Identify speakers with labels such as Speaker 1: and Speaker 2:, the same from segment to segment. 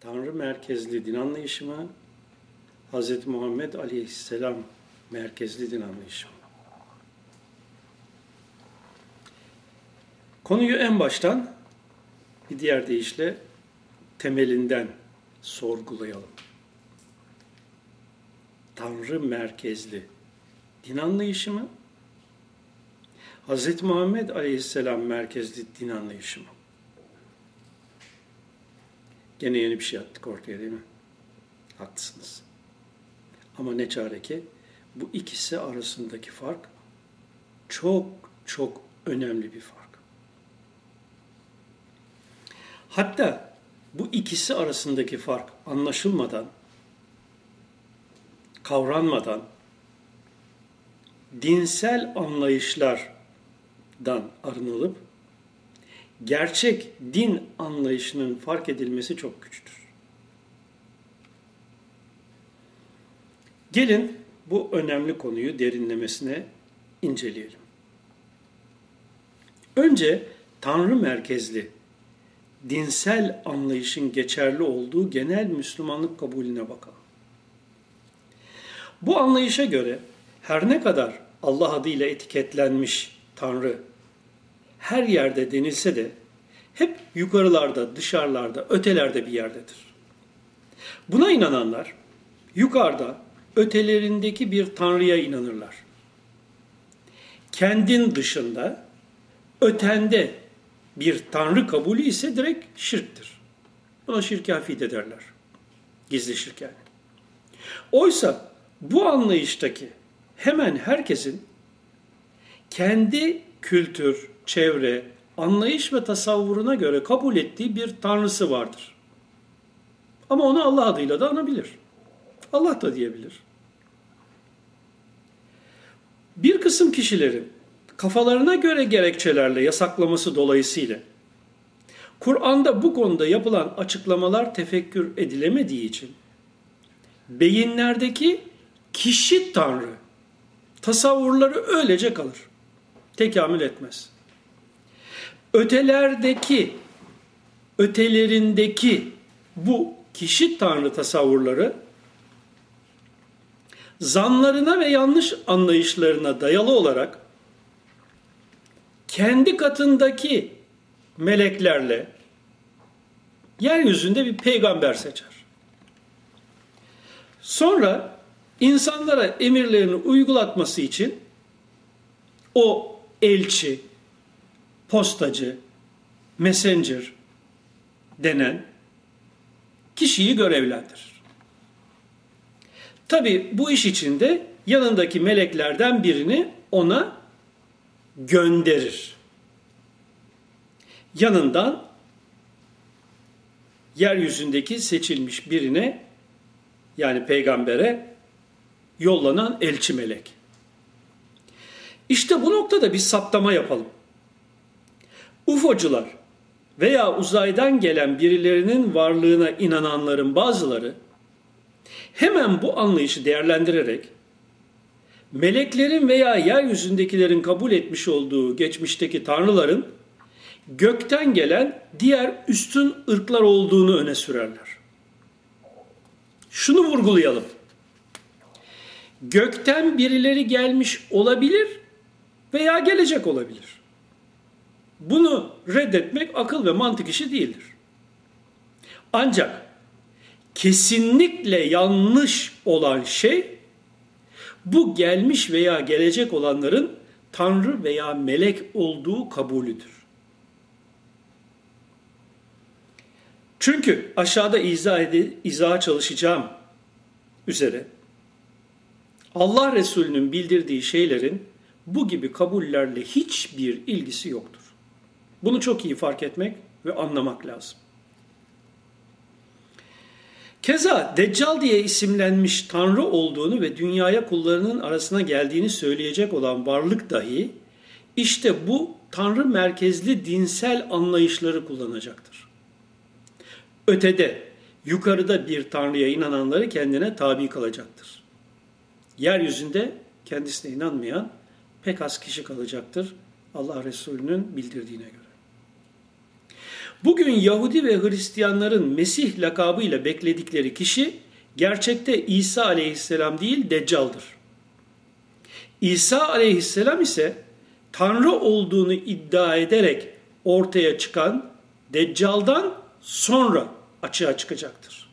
Speaker 1: Tanrı merkezli din anlayışı mı? Hz. Muhammed Aleyhisselam merkezli din anlayışı mı? Konuyu en baştan bir diğer deyişle temelinden sorgulayalım. Tanrı merkezli din anlayışı mı? Hz. Muhammed Aleyhisselam merkezli din anlayışı mı? Gene yeni bir şey attık ortaya değil mi? Haklısınız. Ama ne çare ki bu ikisi arasındaki fark çok çok önemli bir fark. Hatta bu ikisi arasındaki fark anlaşılmadan, kavranmadan, dinsel anlayışlardan arınılıp gerçek din anlayışının fark edilmesi çok güçtür. Gelin bu önemli konuyu derinlemesine inceleyelim. Önce Tanrı merkezli dinsel anlayışın geçerli olduğu genel Müslümanlık kabulüne bakalım. Bu anlayışa göre her ne kadar Allah adıyla etiketlenmiş Tanrı her yerde denilse de hep yukarılarda, dışarılarda, ötelerde bir yerdedir. Buna inananlar yukarıda, ötelerindeki bir Tanrı'ya inanırlar. Kendin dışında, ötende bir Tanrı kabulü ise direkt şirktir. Buna şirk hafif ederler. Gizli şirk yani. Oysa bu anlayıştaki hemen herkesin kendi kültür, çevre, anlayış ve tasavvuruna göre kabul ettiği bir tanrısı vardır. Ama onu Allah adıyla da anabilir. Allah da diyebilir. Bir kısım kişilerin kafalarına göre gerekçelerle yasaklaması dolayısıyla Kur'an'da bu konuda yapılan açıklamalar tefekkür edilemediği için beyinlerdeki kişi tanrı tasavvurları öylece kalır. Tekamül etmez ötelerdeki, ötelerindeki bu kişi tanrı tasavvurları zanlarına ve yanlış anlayışlarına dayalı olarak kendi katındaki meleklerle yeryüzünde bir peygamber seçer. Sonra insanlara emirlerini uygulatması için o elçi, postacı, messenger denen kişiyi görevlendirir. Tabi bu iş içinde yanındaki meleklerden birini ona gönderir. Yanından yeryüzündeki seçilmiş birine yani peygambere yollanan elçi melek. İşte bu noktada bir saptama yapalım. UFO'cular veya uzaydan gelen birilerinin varlığına inananların bazıları hemen bu anlayışı değerlendirerek meleklerin veya yeryüzündekilerin kabul etmiş olduğu geçmişteki tanrıların gökten gelen diğer üstün ırklar olduğunu öne sürerler. Şunu vurgulayalım. Gökten birileri gelmiş olabilir veya gelecek olabilir. Bunu reddetmek akıl ve mantık işi değildir. Ancak kesinlikle yanlış olan şey bu gelmiş veya gelecek olanların tanrı veya melek olduğu kabulüdür. Çünkü aşağıda izah, edi, izaha çalışacağım üzere Allah Resulü'nün bildirdiği şeylerin bu gibi kabullerle hiçbir ilgisi yoktur. Bunu çok iyi fark etmek ve anlamak lazım. Keza Deccal diye isimlenmiş Tanrı olduğunu ve dünyaya kullarının arasına geldiğini söyleyecek olan varlık dahi işte bu Tanrı merkezli dinsel anlayışları kullanacaktır. Ötede, yukarıda bir Tanrı'ya inananları kendine tabi kalacaktır. Yeryüzünde kendisine inanmayan pek az kişi kalacaktır Allah Resulü'nün bildirdiğine göre. Bugün Yahudi ve Hristiyanların Mesih lakabıyla bekledikleri kişi gerçekte İsa aleyhisselam değil Deccal'dır. İsa aleyhisselam ise Tanrı olduğunu iddia ederek ortaya çıkan Deccal'dan sonra açığa çıkacaktır.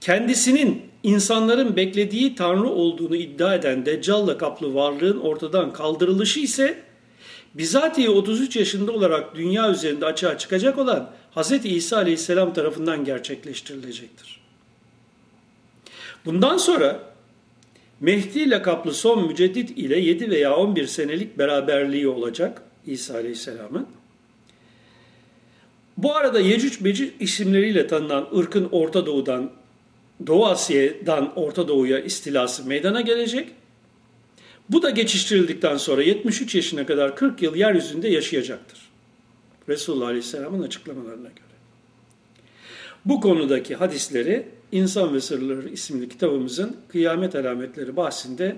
Speaker 1: Kendisinin insanların beklediği Tanrı olduğunu iddia eden Deccal'la kaplı varlığın ortadan kaldırılışı ise bizatihi 33 yaşında olarak dünya üzerinde açığa çıkacak olan Hz. İsa Aleyhisselam tarafından gerçekleştirilecektir. Bundan sonra Mehdi lakaplı son müceddit ile 7 veya 11 senelik beraberliği olacak İsa Aleyhisselam'ın. Bu arada Yecüc Mecüc isimleriyle tanınan ırkın Orta Doğu'dan, Doğu Asya'dan Orta Doğu'ya istilası meydana gelecek. Bu da geçiştirildikten sonra 73 yaşına kadar 40 yıl yeryüzünde yaşayacaktır. Resulullah Aleyhisselam'ın açıklamalarına göre. Bu konudaki hadisleri İnsan ve Sırları isimli kitabımızın kıyamet alametleri bahsinde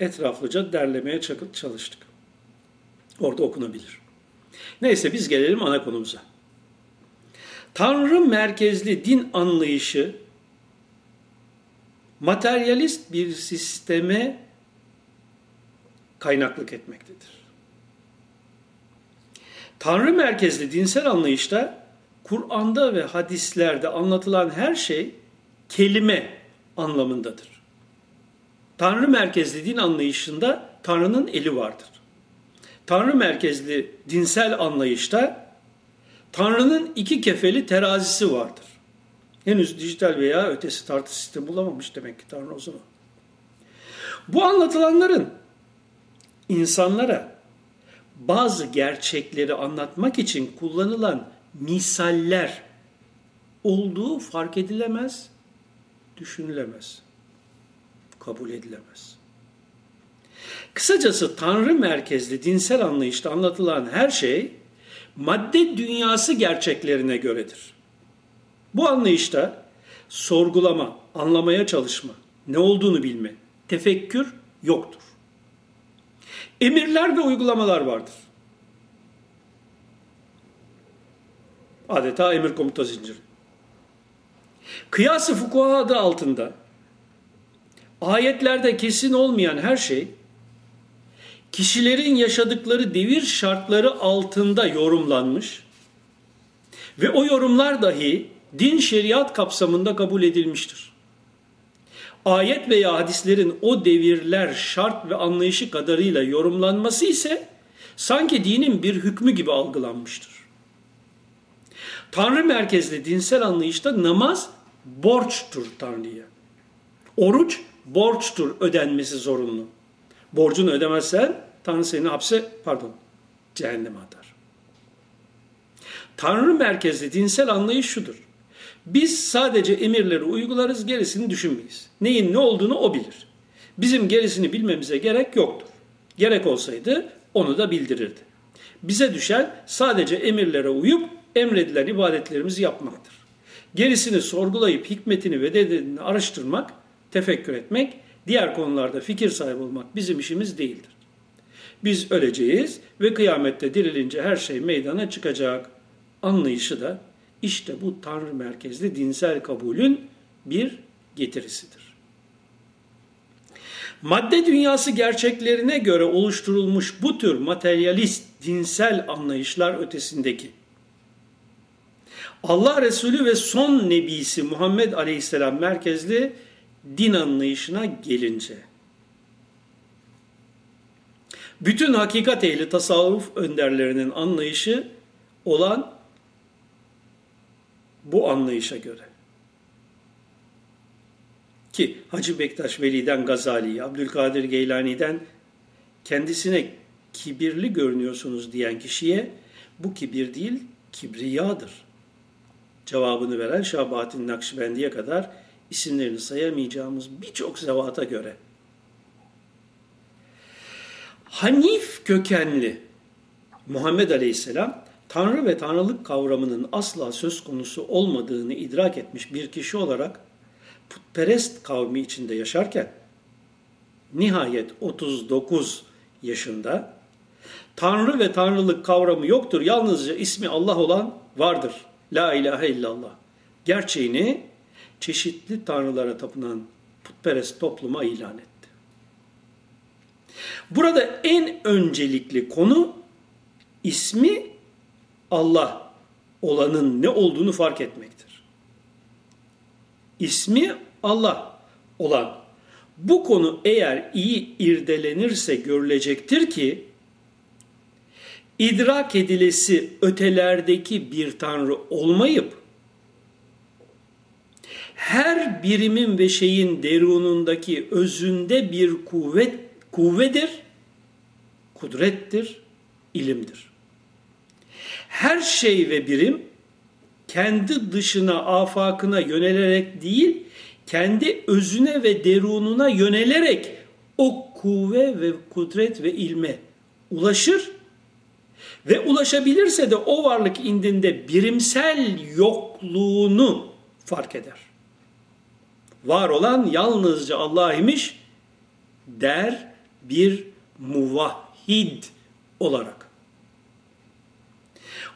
Speaker 1: etraflıca derlemeye çalıştık. Orada okunabilir. Neyse biz gelelim ana konumuza. Tanrı merkezli din anlayışı materyalist bir sisteme kaynaklık etmektedir. Tanrı merkezli dinsel anlayışta Kur'an'da ve hadislerde anlatılan her şey kelime anlamındadır. Tanrı merkezli din anlayışında Tanrı'nın eli vardır. Tanrı merkezli dinsel anlayışta Tanrı'nın iki kefeli terazisi vardır. Henüz dijital veya ötesi tartı sistemi bulamamış demek ki Tanrı o zaman. Bu anlatılanların insanlara bazı gerçekleri anlatmak için kullanılan misaller olduğu fark edilemez, düşünülemez, kabul edilemez. Kısacası Tanrı merkezli dinsel anlayışta anlatılan her şey madde dünyası gerçeklerine göredir. Bu anlayışta sorgulama, anlamaya çalışma, ne olduğunu bilme, tefekkür yoktur. Emirler ve uygulamalar vardır. Adeta emir komuta zinciri. Kıyası fukuha adı altında ayetlerde kesin olmayan her şey kişilerin yaşadıkları devir şartları altında yorumlanmış ve o yorumlar dahi din şeriat kapsamında kabul edilmiştir. Ayet veya hadislerin o devirler şart ve anlayışı kadarıyla yorumlanması ise sanki dinin bir hükmü gibi algılanmıştır. Tanrı merkezli dinsel anlayışta namaz borçtur Tanrı'ya. Oruç borçtur ödenmesi zorunlu. Borcunu ödemezsen Tanrı seni hapse pardon cehenneme atar. Tanrı merkezli dinsel anlayış şudur. Biz sadece emirleri uygularız gerisini düşünmeyiz. Neyin ne olduğunu o bilir. Bizim gerisini bilmemize gerek yoktur. Gerek olsaydı onu da bildirirdi. Bize düşen sadece emirlere uyup emredilen ibadetlerimizi yapmaktır. Gerisini sorgulayıp hikmetini ve nedenini araştırmak, tefekkür etmek, diğer konularda fikir sahibi olmak bizim işimiz değildir. Biz öleceğiz ve kıyamette dirilince her şey meydana çıkacak anlayışı da işte bu Tanrı merkezli dinsel kabulün bir getirisidir. Madde dünyası gerçeklerine göre oluşturulmuş bu tür materyalist dinsel anlayışlar ötesindeki Allah Resulü ve son nebisi Muhammed Aleyhisselam merkezli din anlayışına gelince bütün hakikat ehli tasavvuf önderlerinin anlayışı olan bu anlayışa göre. Ki Hacı Bektaş Veli'den Gazali'ye, Abdülkadir Geylani'den kendisine kibirli görünüyorsunuz diyen kişiye bu kibir değil kibriyadır. Cevabını veren Şabahattin Nakşibendi'ye kadar isimlerini sayamayacağımız birçok zevata göre. Hanif kökenli Muhammed Aleyhisselam Tanrı ve Tanrılık kavramının asla söz konusu olmadığını idrak etmiş bir kişi olarak putperest kavmi içinde yaşarken nihayet 39 yaşında Tanrı ve tanrılık kavramı yoktur. Yalnızca ismi Allah olan vardır. La ilahe illallah. Gerçeğini çeşitli tanrılara tapınan putperest topluma ilan etti. Burada en öncelikli konu ismi Allah olanın ne olduğunu fark etmektir. İsmi Allah olan bu konu eğer iyi irdelenirse görülecektir ki idrak edilesi ötelerdeki bir tanrı olmayıp her birimin ve şeyin derunundaki özünde bir kuvvet kuvvedir, kudrettir, ilimdir. Her şey ve birim kendi dışına, afakına yönelerek değil, kendi özüne ve derununa yönelerek o kuvve ve kudret ve ilme ulaşır ve ulaşabilirse de o varlık indinde birimsel yokluğunu fark eder. Var olan yalnızca Allah imiş der bir muvahhid olarak.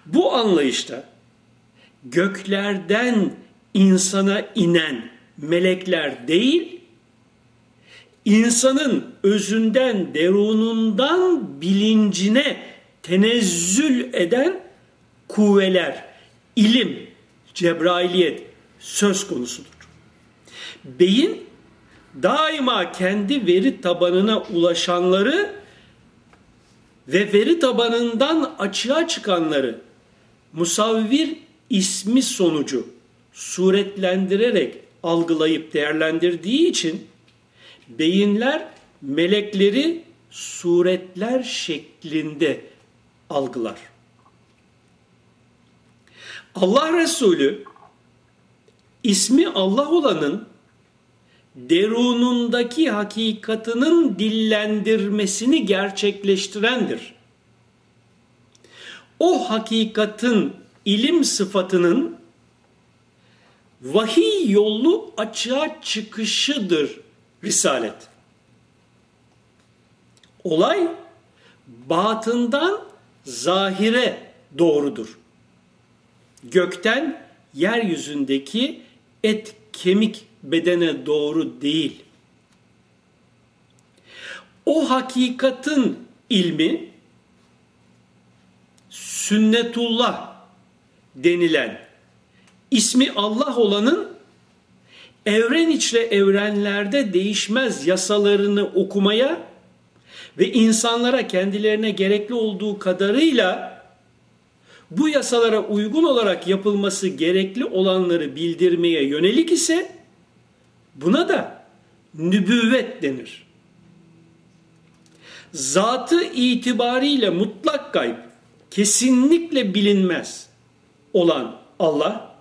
Speaker 1: Bu anlayışta göklerden insana inen melekler değil, insanın özünden, derunundan bilincine tenezzül eden kuvveler, ilim, cebrailiyet söz konusudur. Beyin daima kendi veri tabanına ulaşanları ve veri tabanından açığa çıkanları musavvir ismi sonucu suretlendirerek algılayıp değerlendirdiği için beyinler melekleri suretler şeklinde algılar. Allah Resulü ismi Allah olanın derunundaki hakikatının dillendirmesini gerçekleştirendir. O hakikatin ilim sıfatının vahiy yolu açığa çıkışıdır Risalet. Olay batından zahire doğrudur. Gökten yeryüzündeki et kemik bedene doğru değil. O hakikatin ilmi sünnetullah denilen ismi Allah olanın evren içre evrenlerde değişmez yasalarını okumaya ve insanlara kendilerine gerekli olduğu kadarıyla bu yasalara uygun olarak yapılması gerekli olanları bildirmeye yönelik ise buna da nübüvvet denir. Zatı itibariyle mutlak gayb, kesinlikle bilinmez olan Allah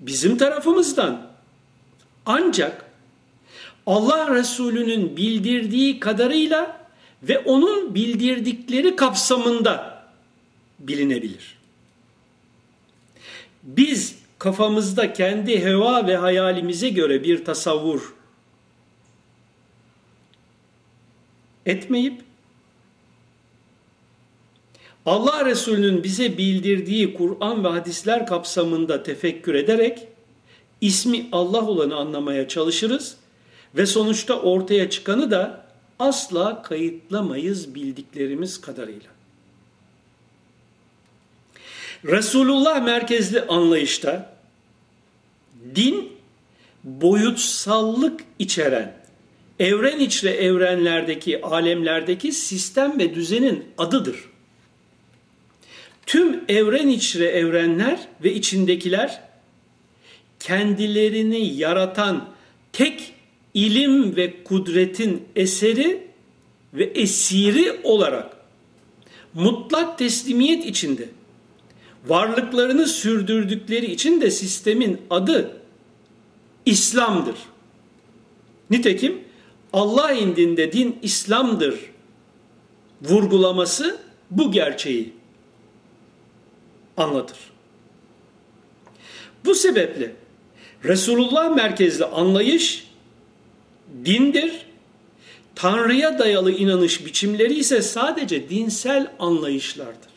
Speaker 1: bizim tarafımızdan ancak Allah Resulü'nün bildirdiği kadarıyla ve onun bildirdikleri kapsamında bilinebilir. Biz kafamızda kendi heva ve hayalimize göre bir tasavvur etmeyip Allah Resulü'nün bize bildirdiği Kur'an ve hadisler kapsamında tefekkür ederek ismi Allah olanı anlamaya çalışırız ve sonuçta ortaya çıkanı da asla kayıtlamayız bildiklerimiz kadarıyla. Resulullah merkezli anlayışta din boyutsallık içeren evren içre evrenlerdeki alemlerdeki sistem ve düzenin adıdır. Tüm evren içre evrenler ve içindekiler kendilerini yaratan tek ilim ve kudretin eseri ve esiri olarak mutlak teslimiyet içinde varlıklarını sürdürdükleri için de sistemin adı İslam'dır. Nitekim Allah indinde din İslam'dır vurgulaması bu gerçeği anlatır. Bu sebeple Resulullah merkezli anlayış dindir. Tanrı'ya dayalı inanış biçimleri ise sadece dinsel anlayışlardır.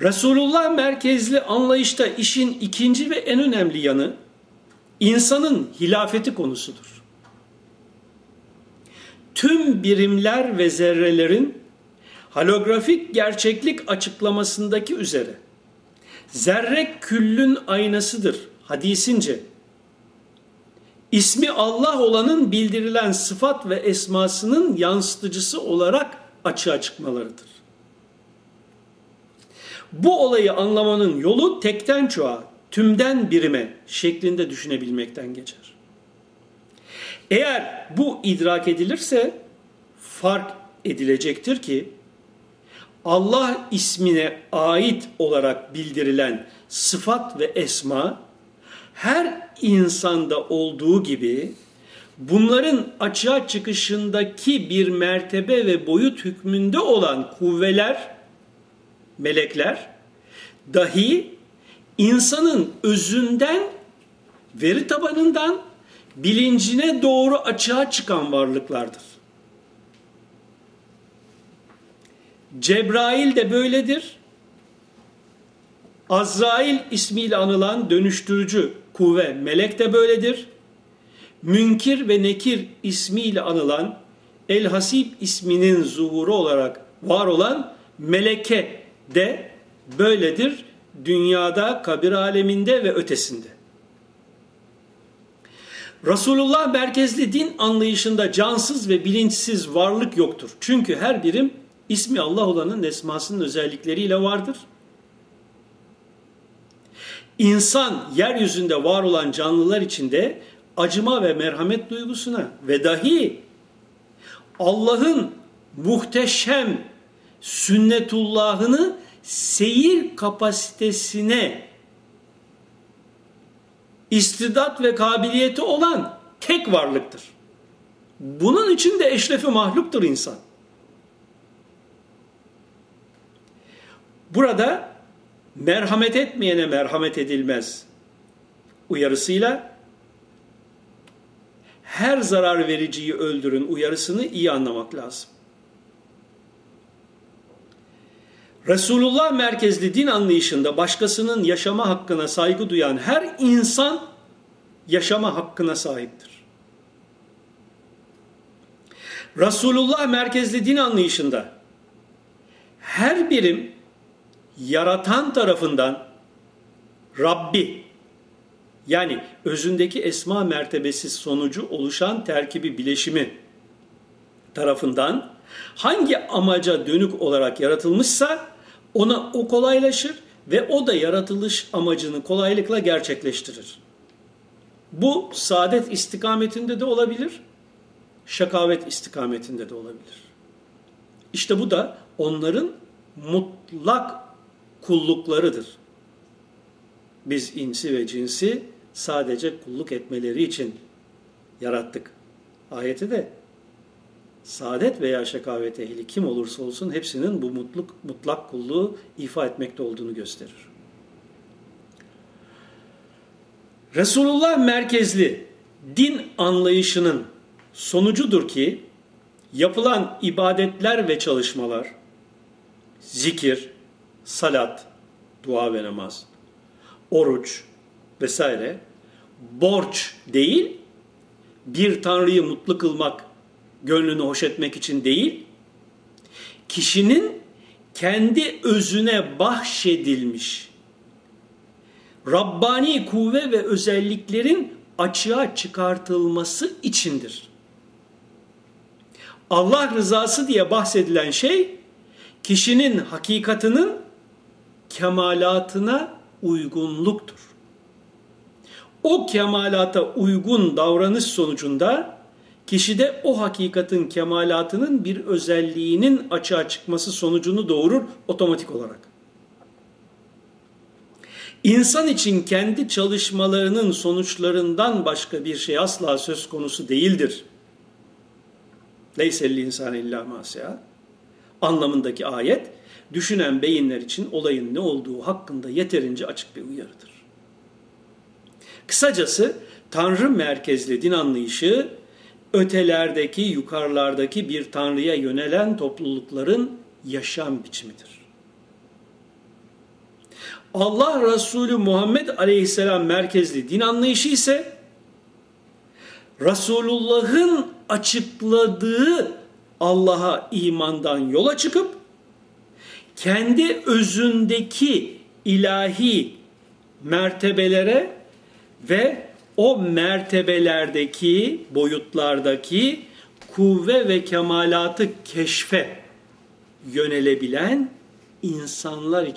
Speaker 1: Resulullah merkezli anlayışta işin ikinci ve en önemli yanı insanın hilafeti konusudur. Tüm birimler ve zerrelerin halografik gerçeklik açıklamasındaki üzere zerre küllün aynasıdır hadisince. İsmi Allah olanın bildirilen sıfat ve esmasının yansıtıcısı olarak açığa çıkmalarıdır. Bu olayı anlamanın yolu tekten çoğa, tümden birime şeklinde düşünebilmekten geçer. Eğer bu idrak edilirse fark edilecektir ki Allah ismine ait olarak bildirilen sıfat ve esma her insanda olduğu gibi bunların açığa çıkışındaki bir mertebe ve boyut hükmünde olan kuvveler, melekler dahi insanın özünden, veri tabanından bilincine doğru açığa çıkan varlıklardır. Cebrail de böyledir. Azrail ismiyle anılan dönüştürücü kuvve melek de böyledir. Münkir ve Nekir ismiyle anılan El Hasib isminin zuhuru olarak var olan meleke de böyledir dünyada, kabir aleminde ve ötesinde. Resulullah merkezli din anlayışında cansız ve bilinçsiz varlık yoktur. Çünkü her birim ismi Allah olanın esmasının özellikleriyle vardır. İnsan yeryüzünde var olan canlılar içinde acıma ve merhamet duygusuna ve dahi Allah'ın muhteşem sünnetullahını seyir kapasitesine istidat ve kabiliyeti olan tek varlıktır. Bunun için de eşrefi mahluktur insan. Burada merhamet etmeyene merhamet edilmez uyarısıyla her zarar vericiyi öldürün uyarısını iyi anlamak lazım. Resulullah merkezli din anlayışında başkasının yaşama hakkına saygı duyan her insan yaşama hakkına sahiptir. Resulullah merkezli din anlayışında her birim yaratan tarafından Rabbi yani özündeki esma mertebesi sonucu oluşan terkibi bileşimi tarafından hangi amaca dönük olarak yaratılmışsa ona o kolaylaşır ve o da yaratılış amacını kolaylıkla gerçekleştirir. Bu saadet istikametinde de olabilir, şakavet istikametinde de olabilir. İşte bu da onların mutlak kulluklarıdır. Biz insi ve cinsi sadece kulluk etmeleri için yarattık. Ayeti de saadet veya şekavet ehli kim olursa olsun hepsinin bu mutluk, mutlak kulluğu ifa etmekte olduğunu gösterir. Resulullah merkezli din anlayışının sonucudur ki yapılan ibadetler ve çalışmalar, zikir, salat, dua ve namaz, oruç vesaire borç değil, bir tanrıyı mutlu kılmak, gönlünü hoş etmek için değil, kişinin kendi özüne bahşedilmiş Rabbani kuvve ve özelliklerin açığa çıkartılması içindir. Allah rızası diye bahsedilen şey kişinin hakikatının kemalatına uygunluktur. O kemalata uygun davranış sonucunda kişide o hakikatin kemalatının bir özelliğinin açığa çıkması sonucunu doğurur otomatik olarak. İnsan için kendi çalışmalarının sonuçlarından başka bir şey asla söz konusu değildir. Leyselli insan illa masya anlamındaki ayet düşünen beyinler için olayın ne olduğu hakkında yeterince açık bir uyarıdır. Kısacası Tanrı merkezli din anlayışı ötelerdeki, yukarılardaki bir tanrıya yönelen toplulukların yaşam biçimidir. Allah Resulü Muhammed Aleyhisselam merkezli din anlayışı ise Resulullah'ın açıkladığı Allah'a imandan yola çıkıp kendi özündeki ilahi mertebelere ve o mertebelerdeki boyutlardaki kuvve ve kemalatı keşfe yönelebilen insanlar için